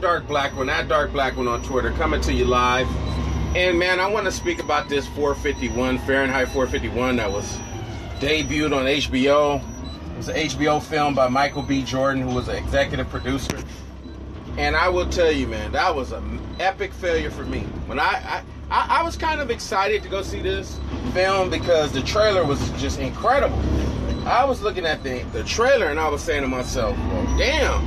Dark Black One, at Dark Black One on Twitter, coming to you live. And man, I want to speak about this 451 Fahrenheit 451 that was debuted on HBO. It was an HBO film by Michael B. Jordan, who was an executive producer. And I will tell you, man, that was an epic failure for me. When I, I, I, I was kind of excited to go see this film because the trailer was just incredible. I was looking at the, the trailer and I was saying to myself, well, damn,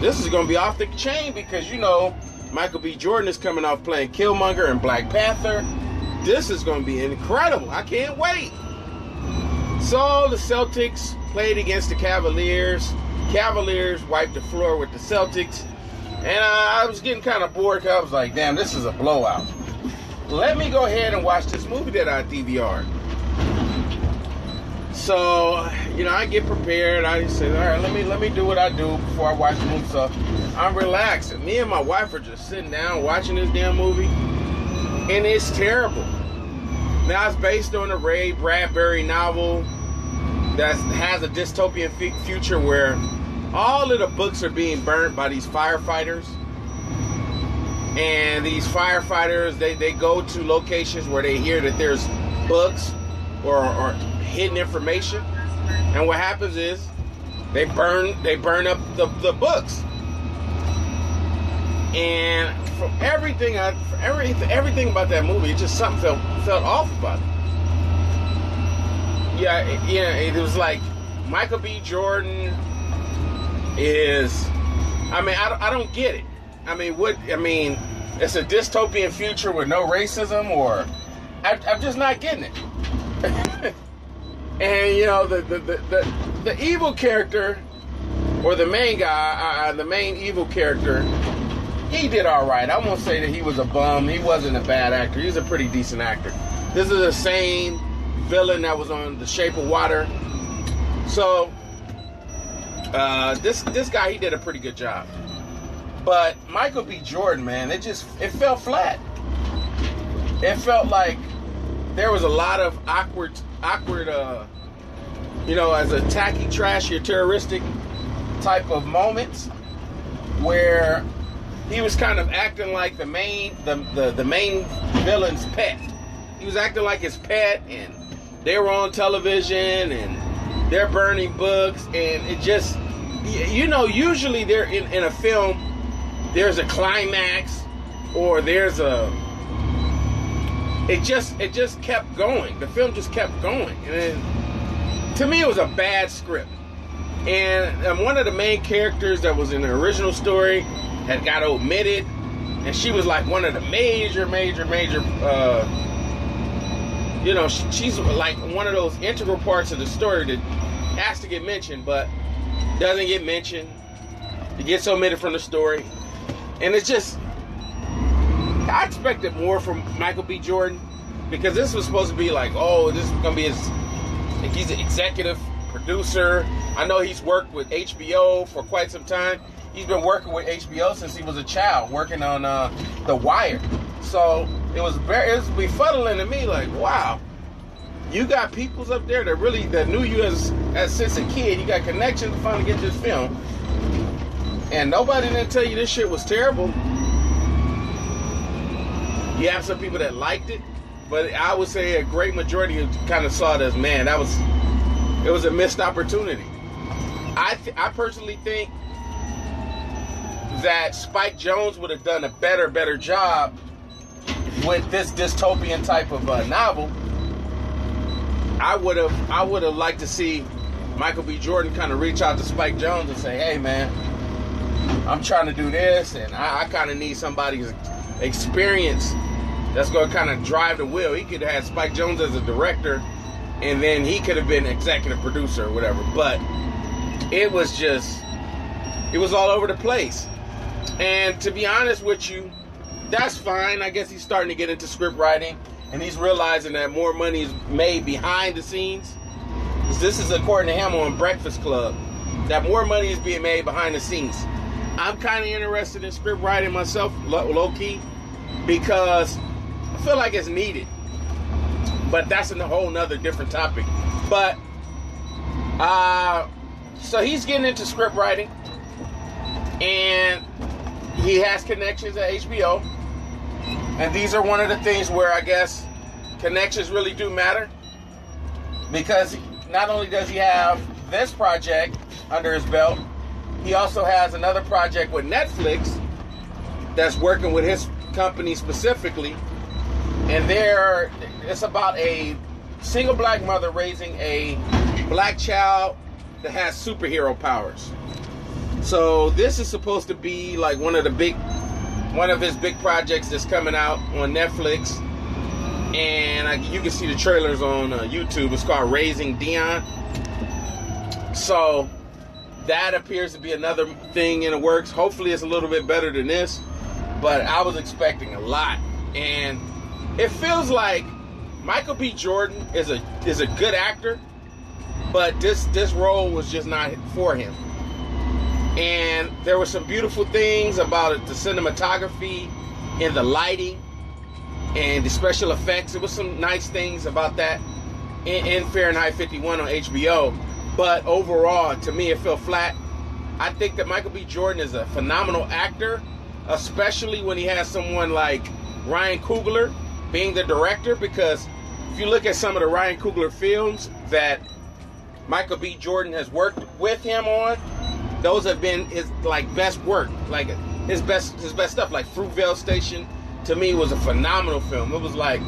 this is going to be off the chain because, you know, Michael B. Jordan is coming off playing Killmonger and Black Panther. This is going to be incredible. I can't wait. So the Celtics played against the Cavaliers. Cavaliers wiped the floor with the Celtics. And uh, I was getting kind of bored because I was like, damn, this is a blowout. Let me go ahead and watch this movie that I DVR'd. So, you know, I get prepared. I say, all right, let me let me do what I do before I watch the movie. So I'm relaxing. Me and my wife are just sitting down watching this damn movie. And it's terrible. Now it's based on a Ray Bradbury novel that has a dystopian f- future where all of the books are being burnt by these firefighters. And these firefighters, they, they go to locations where they hear that there's books or, or hidden information. And what happens is they burn they burn up the, the books. And from everything I for everything everything about that movie, it just something felt felt off about it. Yeah, it, yeah, it was like Michael B. Jordan is. I mean, I, I don't get it. I mean, what? I mean, it's a dystopian future with no racism, or I, I'm just not getting it. and you know, the the, the the the evil character, or the main guy, uh, the main evil character, he did all right. I won't say that he was a bum. He wasn't a bad actor. He's a pretty decent actor. This is the same villain that was on The Shape of Water. So uh, this this guy he did a pretty good job. But Michael B. Jordan, man, it just it felt flat. It felt like there was a lot of awkward awkward uh you know, as a tacky, trashy, or terroristic type of moments where he was kind of acting like the main the, the, the main villain's pet. He was acting like his pet and they were on television and they're burning books and it just you know usually they're in, in a film there's a climax or there's a it just it just kept going the film just kept going and then, to me it was a bad script and, and one of the main characters that was in the original story had got omitted and she was like one of the major major major uh, you know, she's like one of those integral parts of the story that has to get mentioned, but doesn't get mentioned. It gets omitted from the story. And it's just, I expected more from Michael B. Jordan because this was supposed to be like, oh, this is to be his, Like he's an executive producer. I know he's worked with HBO for quite some time. He's been working with HBO since he was a child, working on uh, The Wire. So it was very it was befuddling to me. Like, wow, you got peoples up there that really that knew you as as since a kid. You got connections to finally get this film, and nobody didn't tell you this shit was terrible. You have some people that liked it, but I would say a great majority kind of saw it as man that was it was a missed opportunity. I th- I personally think that Spike Jonze would have done a better better job with this dystopian type of uh, novel, I would have I would have liked to see Michael B. Jordan kind of reach out to Spike Jonze and say, "Hey, man, I'm trying to do this, and I, I kind of need somebody's experience that's going to kind of drive the wheel." He could have had Spike Jonze as a director, and then he could have been executive producer or whatever. But it was just it was all over the place. And to be honest with you, that's fine. I guess he's starting to get into script writing, and he's realizing that more money is made behind the scenes. This is according to him on Breakfast Club, that more money is being made behind the scenes. I'm kind of interested in script writing myself, low key, because I feel like it's needed. But that's a whole nother different topic. But uh, so he's getting into script writing, and he has connections at HBO, and these are one of the things where I guess connections really do matter because not only does he have this project under his belt, he also has another project with Netflix that's working with his company specifically, and there it's about a single black mother raising a black child that has superhero powers. So this is supposed to be like one of the big, one of his big projects that's coming out on Netflix, and I, you can see the trailers on uh, YouTube. It's called Raising Dion. So that appears to be another thing in the works. Hopefully, it's a little bit better than this, but I was expecting a lot, and it feels like Michael B. Jordan is a is a good actor, but this this role was just not for him. And there were some beautiful things about it, the cinematography and the lighting and the special effects. There was some nice things about that in, in Fahrenheit 51 on HBO. But overall, to me, it felt flat. I think that Michael B. Jordan is a phenomenal actor, especially when he has someone like Ryan Coogler being the director. Because if you look at some of the Ryan Coogler films that Michael B. Jordan has worked with him on, those have been his like best work, like his best his best stuff. Like Fruitvale Station, to me, was a phenomenal film. It was like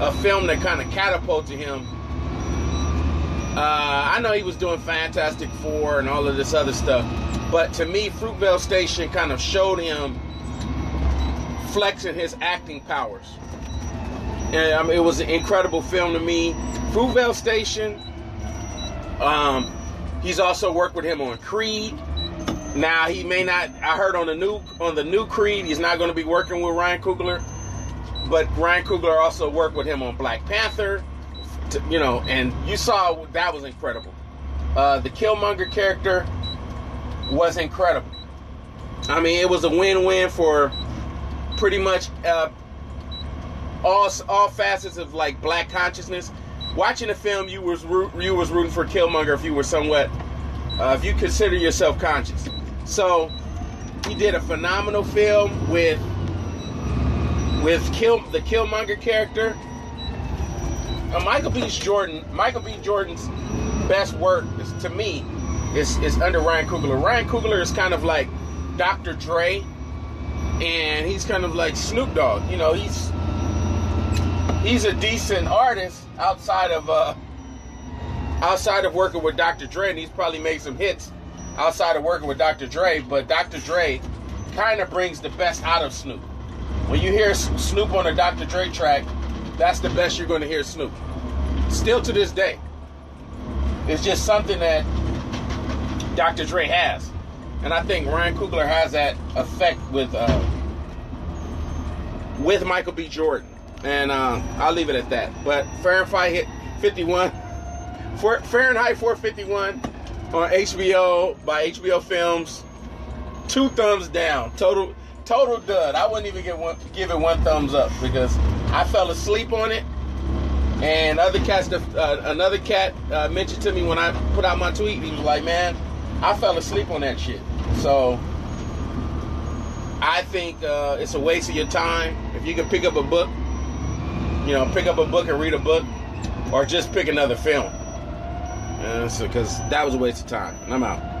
a film that kind of catapulted him uh, I know he was doing Fantastic Four and all of this other stuff, but to me, Fruitvale Station kind of showed him flexing his acting powers. And it was an incredible film to me. Fruitvale Station. Um, he's also worked with him on Creed. Now he may not. I heard on the new on the new Creed, he's not going to be working with Ryan Coogler, but Ryan Coogler also worked with him on Black Panther to, you know, and you saw that was incredible. Uh, the Killmonger character was incredible. I mean, it was a win-win for pretty much uh, all all facets of like black consciousness. Watching the film, you was you was rooting for Killmonger if you were somewhat uh, if you consider yourself conscious. So he did a phenomenal film with with Kill the Killmonger character uh, Michael B. Jordan, Michael B. Jordan's best work is to me is is under Ryan Coogler. Ryan Coogler is kind of like Dr. Dre, and he's kind of like Snoop Dogg. You know, he's he's a decent artist outside of uh outside of working with Dr. Dre, and he's probably made some hits outside of working with Dr. Dre. But Dr. Dre kind of brings the best out of Snoop. When you hear Snoop on a Dr. Dre track, that's the best you're going to hear Snoop. Still to this day. It's just something that Dr. Dre has. And I think Ryan Coogler has that effect with uh, with Michael B. Jordan. And uh, I'll leave it at that. But Fahrenheit hit 51, Fahrenheit 451 on HBO by HBO Films. Two thumbs down. Total total dud. I wouldn't even give one give it one thumbs up because I fell asleep on it. And other cats, uh, another cat uh, mentioned to me when I put out my tweet. He was like, "Man, I fell asleep on that shit." So I think uh, it's a waste of your time if you can pick up a book. You know, pick up a book and read a book, or just pick another film. Because so, that was a waste of time. I'm out.